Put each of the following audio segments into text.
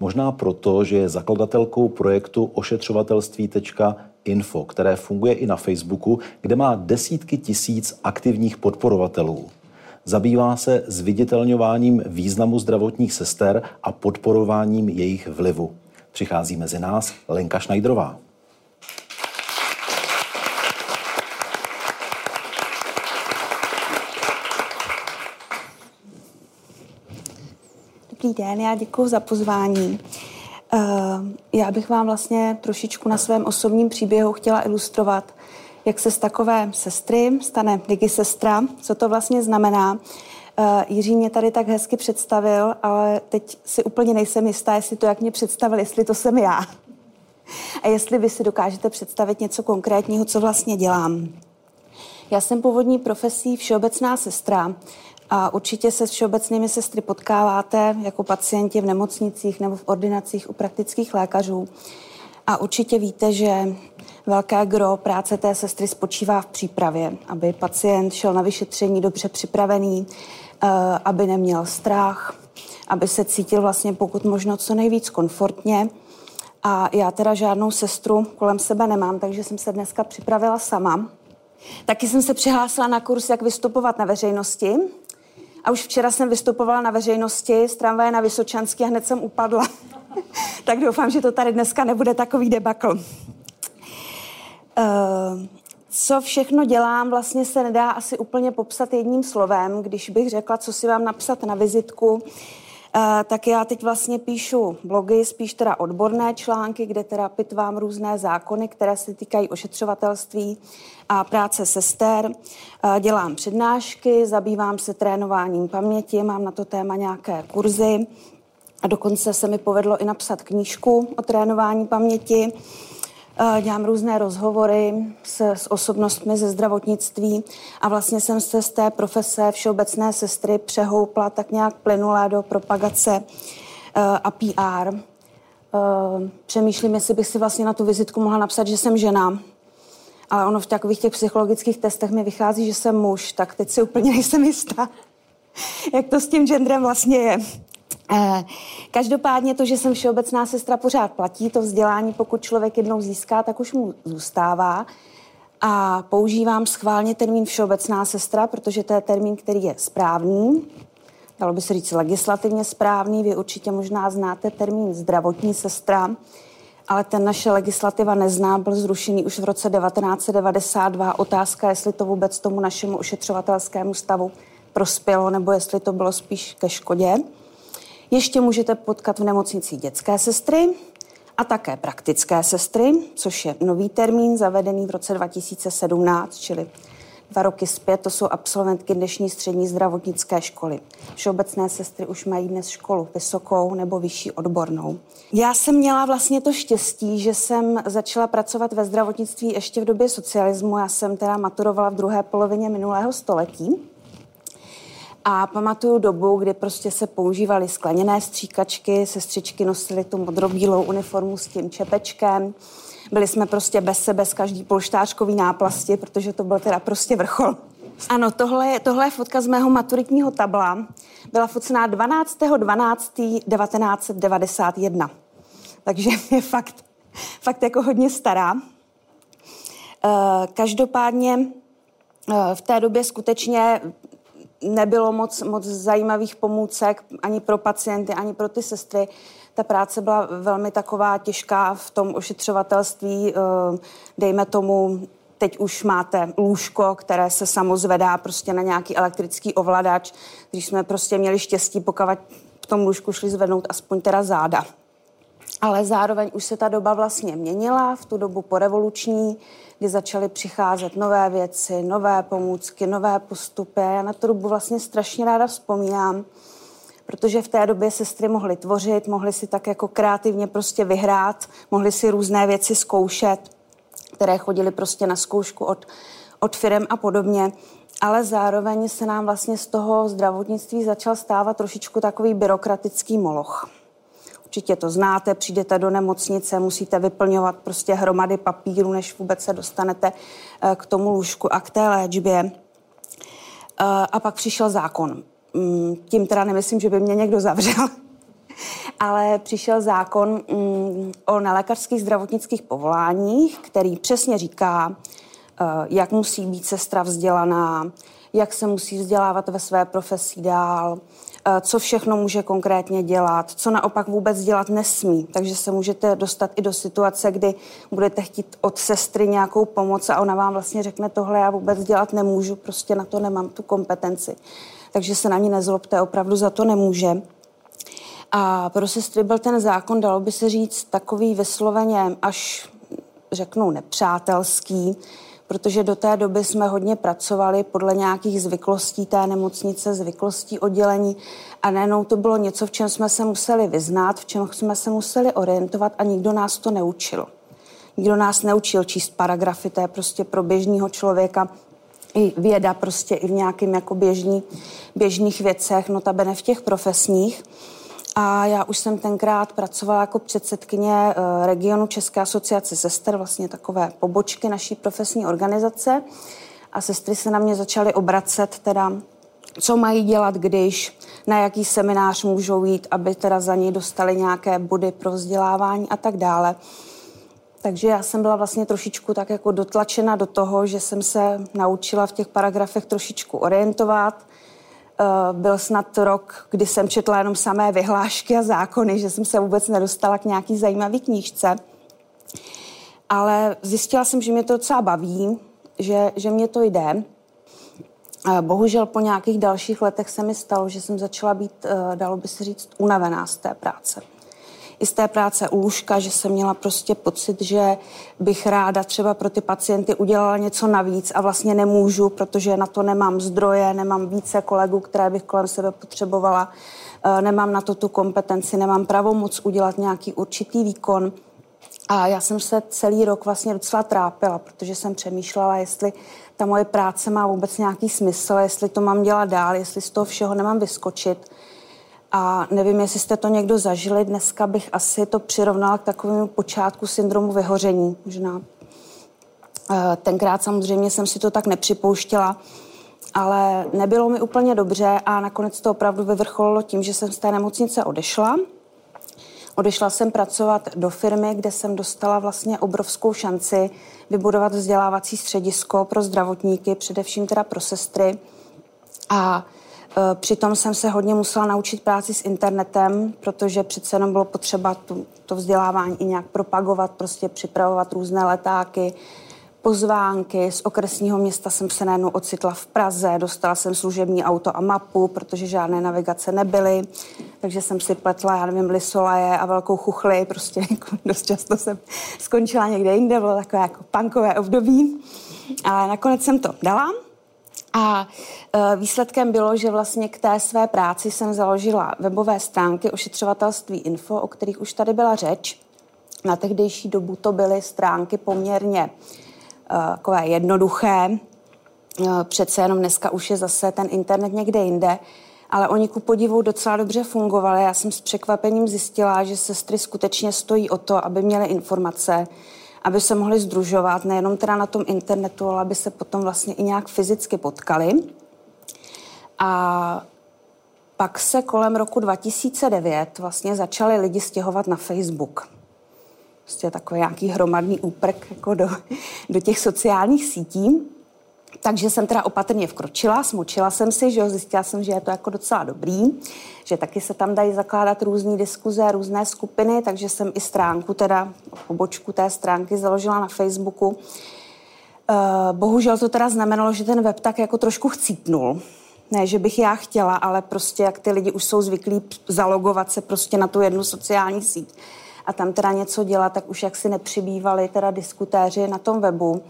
Možná proto, že je zakladatelkou projektu ošetřovatelství.info, které funguje i na Facebooku, kde má desítky tisíc aktivních podporovatelů. Zabývá se zviditelňováním významu zdravotních sester a podporováním jejich vlivu. Přichází mezi nás Lenka Šnajdrová. Dobrý den, já děkuji za pozvání. Eh, já bych vám vlastně trošičku na svém osobním příběhu chtěla ilustrovat, jak se z takové sestry stane digisestra, co to vlastně znamená. Eh, Jiří mě tady tak hezky představil, ale teď si úplně nejsem jistá, jestli to, jak mě představil, jestli to jsem já. A jestli vy si dokážete představit něco konkrétního, co vlastně dělám. Já jsem původní profesí všeobecná sestra, a určitě se s všeobecnými sestry potkáváte jako pacienti v nemocnicích nebo v ordinacích u praktických lékařů. A určitě víte, že velké gro práce té sestry spočívá v přípravě, aby pacient šel na vyšetření dobře připravený, eh, aby neměl strach, aby se cítil vlastně pokud možno co nejvíc komfortně. A já teda žádnou sestru kolem sebe nemám, takže jsem se dneska připravila sama. Taky jsem se přihlásila na kurz, jak vystupovat na veřejnosti. A už včera jsem vystupovala na veřejnosti z tramvaje na Vysočanský a hned jsem upadla. tak doufám, že to tady dneska nebude takový debakl. Uh, co všechno dělám, vlastně se nedá asi úplně popsat jedním slovem. Když bych řekla, co si vám napsat na vizitku, tak já teď vlastně píšu blogy, spíš teda odborné články, kde teda pitvám různé zákony, které se týkají ošetřovatelství a práce sester. Eh, dělám přednášky, zabývám se trénováním paměti, mám na to téma nějaké kurzy a dokonce se mi povedlo i napsat knížku o trénování paměti. Eh, dělám různé rozhovory s, s osobnostmi ze zdravotnictví a vlastně jsem se z té profese všeobecné sestry přehoupla tak nějak plynulé do propagace eh, a PR. Eh, přemýšlím, jestli bych si vlastně na tu vizitku mohla napsat, že jsem žena, ale ono v takových těch psychologických testech mi vychází, že jsem muž, tak teď si úplně nejsem jistá, jak to s tím genderem vlastně je. Eh, každopádně to, že jsem všeobecná sestra, pořád platí. To vzdělání, pokud člověk jednou získá, tak už mu zůstává. A používám schválně termín všeobecná sestra, protože to je termín, který je správný. Dalo by se říct legislativně správný. Vy určitě možná znáte termín zdravotní sestra, ale ten naše legislativa nezná, byl zrušený už v roce 1992. Otázka, jestli to vůbec tomu našemu ošetřovatelskému stavu prospělo, nebo jestli to bylo spíš ke škodě. Ještě můžete potkat v nemocnici dětské sestry a také praktické sestry, což je nový termín zavedený v roce 2017, čili dva roky zpět, to jsou absolventky dnešní střední zdravotnické školy. Všeobecné sestry už mají dnes školu vysokou nebo vyšší odbornou. Já jsem měla vlastně to štěstí, že jsem začala pracovat ve zdravotnictví ještě v době socialismu. Já jsem teda maturovala v druhé polovině minulého století a pamatuju dobu, kdy prostě se používaly skleněné stříkačky, sestřičky nosily tu modrobílou uniformu s tím čepečkem. Byli jsme prostě bez sebe z každý polštářkový náplasti, protože to byl teda prostě vrchol. Ano, tohle je, tohle je fotka z mého maturitního tabla. Byla focená 12.12.1991. Takže je fakt, fakt jako hodně stará. Eh, každopádně eh, v té době skutečně nebylo moc, moc zajímavých pomůcek ani pro pacienty, ani pro ty sestry. Ta práce byla velmi taková těžká v tom ošetřovatelství. Eh, dejme tomu, teď už máte lůžko, které se samozvedá prostě na nějaký elektrický ovladač. Když jsme prostě měli štěstí, pokud v tom lůžku šli zvednout aspoň teda záda. Ale zároveň už se ta doba vlastně měnila, v tu dobu porevoluční, kdy začaly přicházet nové věci, nové pomůcky, nové postupy. Já na tu dobu vlastně strašně ráda vzpomínám, protože v té době sestry mohly tvořit, mohly si tak jako kreativně prostě vyhrát, mohly si různé věci zkoušet, které chodily prostě na zkoušku od, od firm a podobně ale zároveň se nám vlastně z toho zdravotnictví začal stávat trošičku takový byrokratický moloch. Určitě to znáte, přijdete do nemocnice, musíte vyplňovat prostě hromady papíru, než vůbec se dostanete eh, k tomu lůžku a k té léčbě. Eh, a pak přišel zákon. Mm, tím teda nemyslím, že by mě někdo zavřel, ale přišel zákon mm, o nelékařských zdravotnických povoláních, který přesně říká, eh, jak musí být sestra vzdělaná, jak se musí vzdělávat ve své profesi dál, co všechno může konkrétně dělat, co naopak vůbec dělat nesmí. Takže se můžete dostat i do situace, kdy budete chtít od sestry nějakou pomoc a ona vám vlastně řekne tohle já vůbec dělat nemůžu, prostě na to nemám tu kompetenci. Takže se na ní nezlobte, opravdu za to nemůže. A pro sestry byl ten zákon, dalo by se říct, takový vysloveně až řeknu nepřátelský, protože do té doby jsme hodně pracovali podle nějakých zvyklostí té nemocnice, zvyklostí oddělení a najednou to bylo něco, v čem jsme se museli vyznát, v čem jsme se museli orientovat a nikdo nás to neučil. Nikdo nás neučil číst paragrafy, to je prostě pro běžného člověka i věda prostě i v nějakým jako běžný, běžných věcech, notabene v těch profesních. A já už jsem tenkrát pracovala jako předsedkyně eh, regionu České asociace sester, vlastně takové pobočky naší profesní organizace. A sestry se na mě začaly obracet, teda co mají dělat, když, na jaký seminář můžou jít, aby teda za ní dostali nějaké body pro vzdělávání a tak dále. Takže já jsem byla vlastně trošičku tak jako dotlačena do toho, že jsem se naučila v těch paragrafech trošičku orientovat, byl snad rok, kdy jsem četla jenom samé vyhlášky a zákony, že jsem se vůbec nedostala k nějaký zajímavý knížce. Ale zjistila jsem, že mě to docela baví, že, že mě to jde. Bohužel po nějakých dalších letech se mi stalo, že jsem začala být, eh, dalo by se říct, unavená z té práce i z té práce u lůžka, že jsem měla prostě pocit, že bych ráda třeba pro ty pacienty udělala něco navíc a vlastně nemůžu, protože na to nemám zdroje, nemám více kolegů, které bych kolem sebe potřebovala, eh, nemám na to tu kompetenci, nemám pravomoc udělat nějaký určitý výkon. A já jsem se celý rok vlastně docela trápila, protože jsem přemýšlela, jestli ta moje práce má vůbec nějaký smysl, jestli to mám dělat dál, jestli z toho všeho nemám vyskočit. A nevím, jestli jste to někdo zažili, dneska bych asi to přirovnala k takovému počátku syndromu vyhoření možná. Eh, tenkrát samozřejmě jsem si to tak nepřipouštěla, ale nebylo mi úplně dobře a nakonec to opravdu vyvrcholilo tím, že jsem z té nemocnice odešla. Odešla jsem pracovat do firmy, kde jsem dostala vlastně obrovskou šanci vybudovat vzdělávací středisko pro zdravotníky, především teda pro sestry. A přitom jsem se hodně musela naučit práci s internetem, protože přece jenom bylo potřeba tu, to vzdělávání i nějak propagovat, prostě připravovat různé letáky, pozvánky. Z okresního města jsem se najednou ocitla v Praze, dostala jsem služební auto a mapu, protože žádné navigace nebyly, takže jsem si pletla, já nevím, lisolaje a velkou chuchli, prostě jako dost často jsem skončila někde jinde, bylo takové jako punkové období. Ale nakonec jsem to dala a e, výsledkem bylo, že vlastně k té své práci jsem založila webové stránky ošetřovatelství info, o kterých už tady byla řeč. Na tehdejší dobu to byly stránky poměrně e, takové jednoduché. E, přece jenom dneska už je zase ten internet někde jinde, ale oni ku podivu docela dobře fungovali. Já jsem s překvapením zjistila, že sestry skutečně stojí o to, aby měly informace, aby se mohli združovat, nejenom teda na tom internetu, ale aby se potom vlastně i nějak fyzicky potkali. A pak se kolem roku 2009 vlastně začali lidi stěhovat na Facebook. Prostě takový nějaký hromadný úprk jako do, do těch sociálních sítí. Takže jsem teda opatrně vkročila, smočila jsem si, že jo, zjistila jsem, že je to jako docela dobrý, že taky se tam dají zakládat různé diskuze, různé skupiny, takže jsem i stránku, teda pobočku té stránky založila na Facebooku. Eh, bohužel to teda znamenalo, že ten web tak jako trošku chcípnul. Ne, že bych já chtěla, ale prostě jak ty lidi už jsou zvyklí zalogovat se prostě na tu jednu sociální síť a tam teda něco dělat, tak už jak si nepřibývali teda diskutéři na tom webu.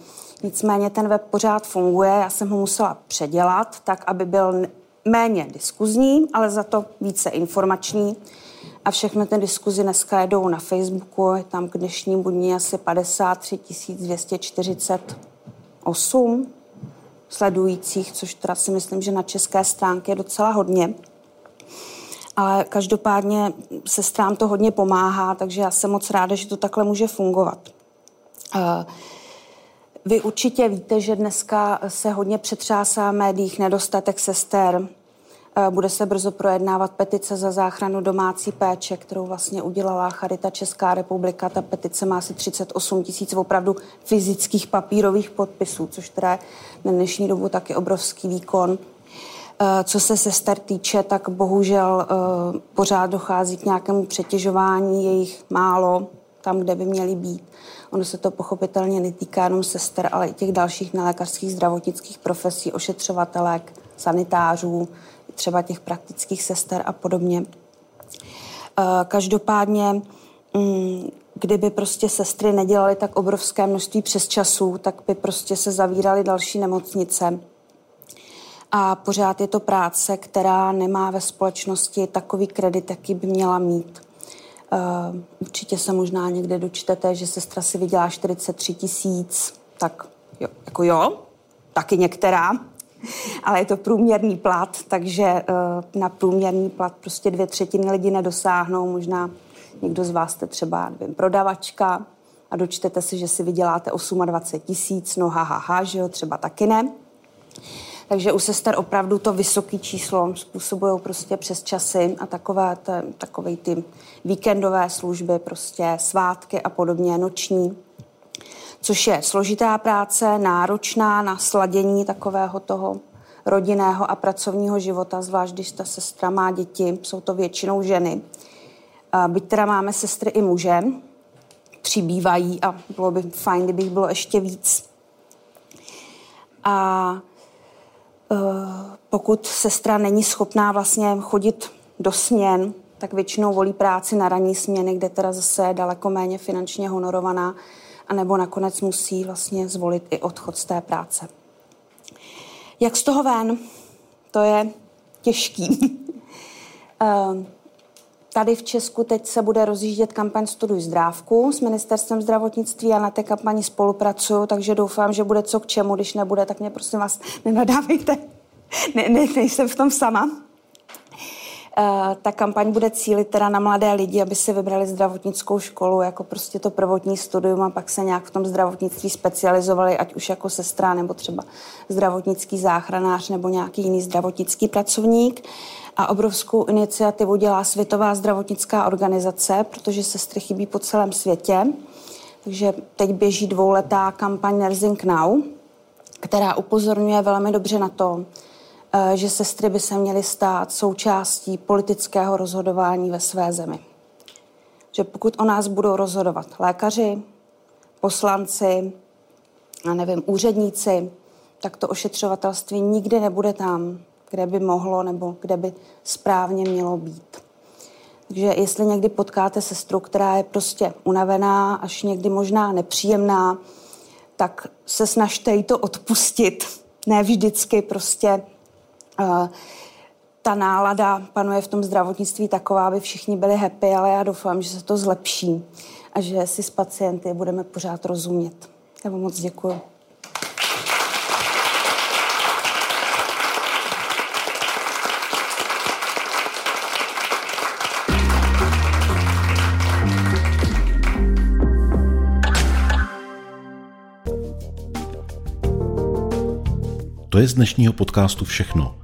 Nicméně ten web pořád funguje, já jsem ho musela předělat tak, aby byl méně diskuzní, ale za to více informační. A všechny ty diskuzi dneska jedou na Facebooku, je tam k dnešnímu dní asi 53 248 sledujících, což teda si myslím, že na české stránky je docela hodně. Ale každopádně se strám to hodně pomáhá, takže já jsem moc ráda, že to takhle může fungovat. Vy určitě víte, že dneska se hodně přetřásá médiích nedostatek sester, Eh, bude se brzo projednávat petice za záchranu domácí péče, kterou vlastně udělala Charita Česká republika. Ta petice má asi 38 tisíc opravdu fyzických papírových podpisů, což teda je na dnešní dobu taky obrovský výkon. Eh, co se sester týče, tak bohužel eh, pořád dochází k nějakému přetěžování, jejich málo tam, kde by měly být. Ono se to pochopitelně netýká jenom sester, ale i těch dalších nelékařských zdravotnických profesí, ošetřovatelek, sanitářů, třeba těch praktických sester a podobně. Eh, každopádně, mm, kdyby prostě sestry nedělaly tak obrovské množství přes časů, tak by prostě se zavíraly další nemocnice. A pořád je to práce, která nemá ve společnosti takový kredit, jaký by měla mít. Uh, určitě se možná někde dočtete, že sestra si vydělá 43 tisíc, tak jo, jako jo, taky některá, ale je to průměrný plat, takže eh, na průměrný plat prostě dvě třetiny lidí nedosáhnou. Možná někdo z vás jste třeba nevím, prodavačka a dočtete si, že si vyděláte 28 tisíc, no ha, ha, ha, že jo, třeba taky ne. Takže u sester opravdu to vysoké číslo způsobují prostě přes časy a takové, te, takové ty víkendové služby, prostě svátky a podobně, noční což je složitá práce, náročná na sladění takového toho rodinného a pracovního života, zvlášť když ta sestra má děti, jsou to většinou ženy. Byť teda máme sestry i muže, přibývají a bylo by fajn, kdyby bylo ještě víc. A pokud sestra není schopná vlastně chodit do směn, tak většinou volí práci na ranní směny, kde teda zase je daleko méně finančně honorovaná anebo nakonec musí vlastně zvolit i odchod z té práce. Jak z toho ven? To je těžký. Tady v Česku teď se bude rozjíždět kampaň Studuj zdrávku s ministerstvem zdravotnictví a na té kampani spolupracuju, takže doufám, že bude co k čemu. Když nebude, tak mě prosím vás nenadávejte. Ne, ne, nejsem v tom sama. Eh, ta kampaň bude cílit teda na mladé lidi, aby si vybrali zdravotnickou školu jako prostě to prvotní studium a pak se nějak v tom zdravotnictví specializovali, ať už jako sestra nebo třeba zdravotnický záchranář nebo nějaký jiný zdravotnický pracovník. A obrovskou iniciativu dělá Světová zdravotnická organizace, protože sestry chybí po celém světě. Takže teď běží dvouletá kampaň Nursing Now, která upozorňuje velmi dobře na to, že sestry by se měly stát součástí politického rozhodování ve své zemi. Že pokud o nás budou rozhodovat lékaři, poslanci, a nevím, úředníci, tak to ošetřovatelství nikdy nebude tam, kde by mohlo nebo kde by správně mělo být. Takže jestli někdy potkáte sestru, která je prostě unavená, až někdy možná nepříjemná, tak se snažte jí to odpustit. Ne vždycky prostě ta nálada panuje v tom zdravotnictví taková, aby všichni byli happy, ale já doufám, že se to zlepší a že si s pacienty budeme pořád rozumět. Já vám moc děkuji. To je z dnešního podcastu všechno.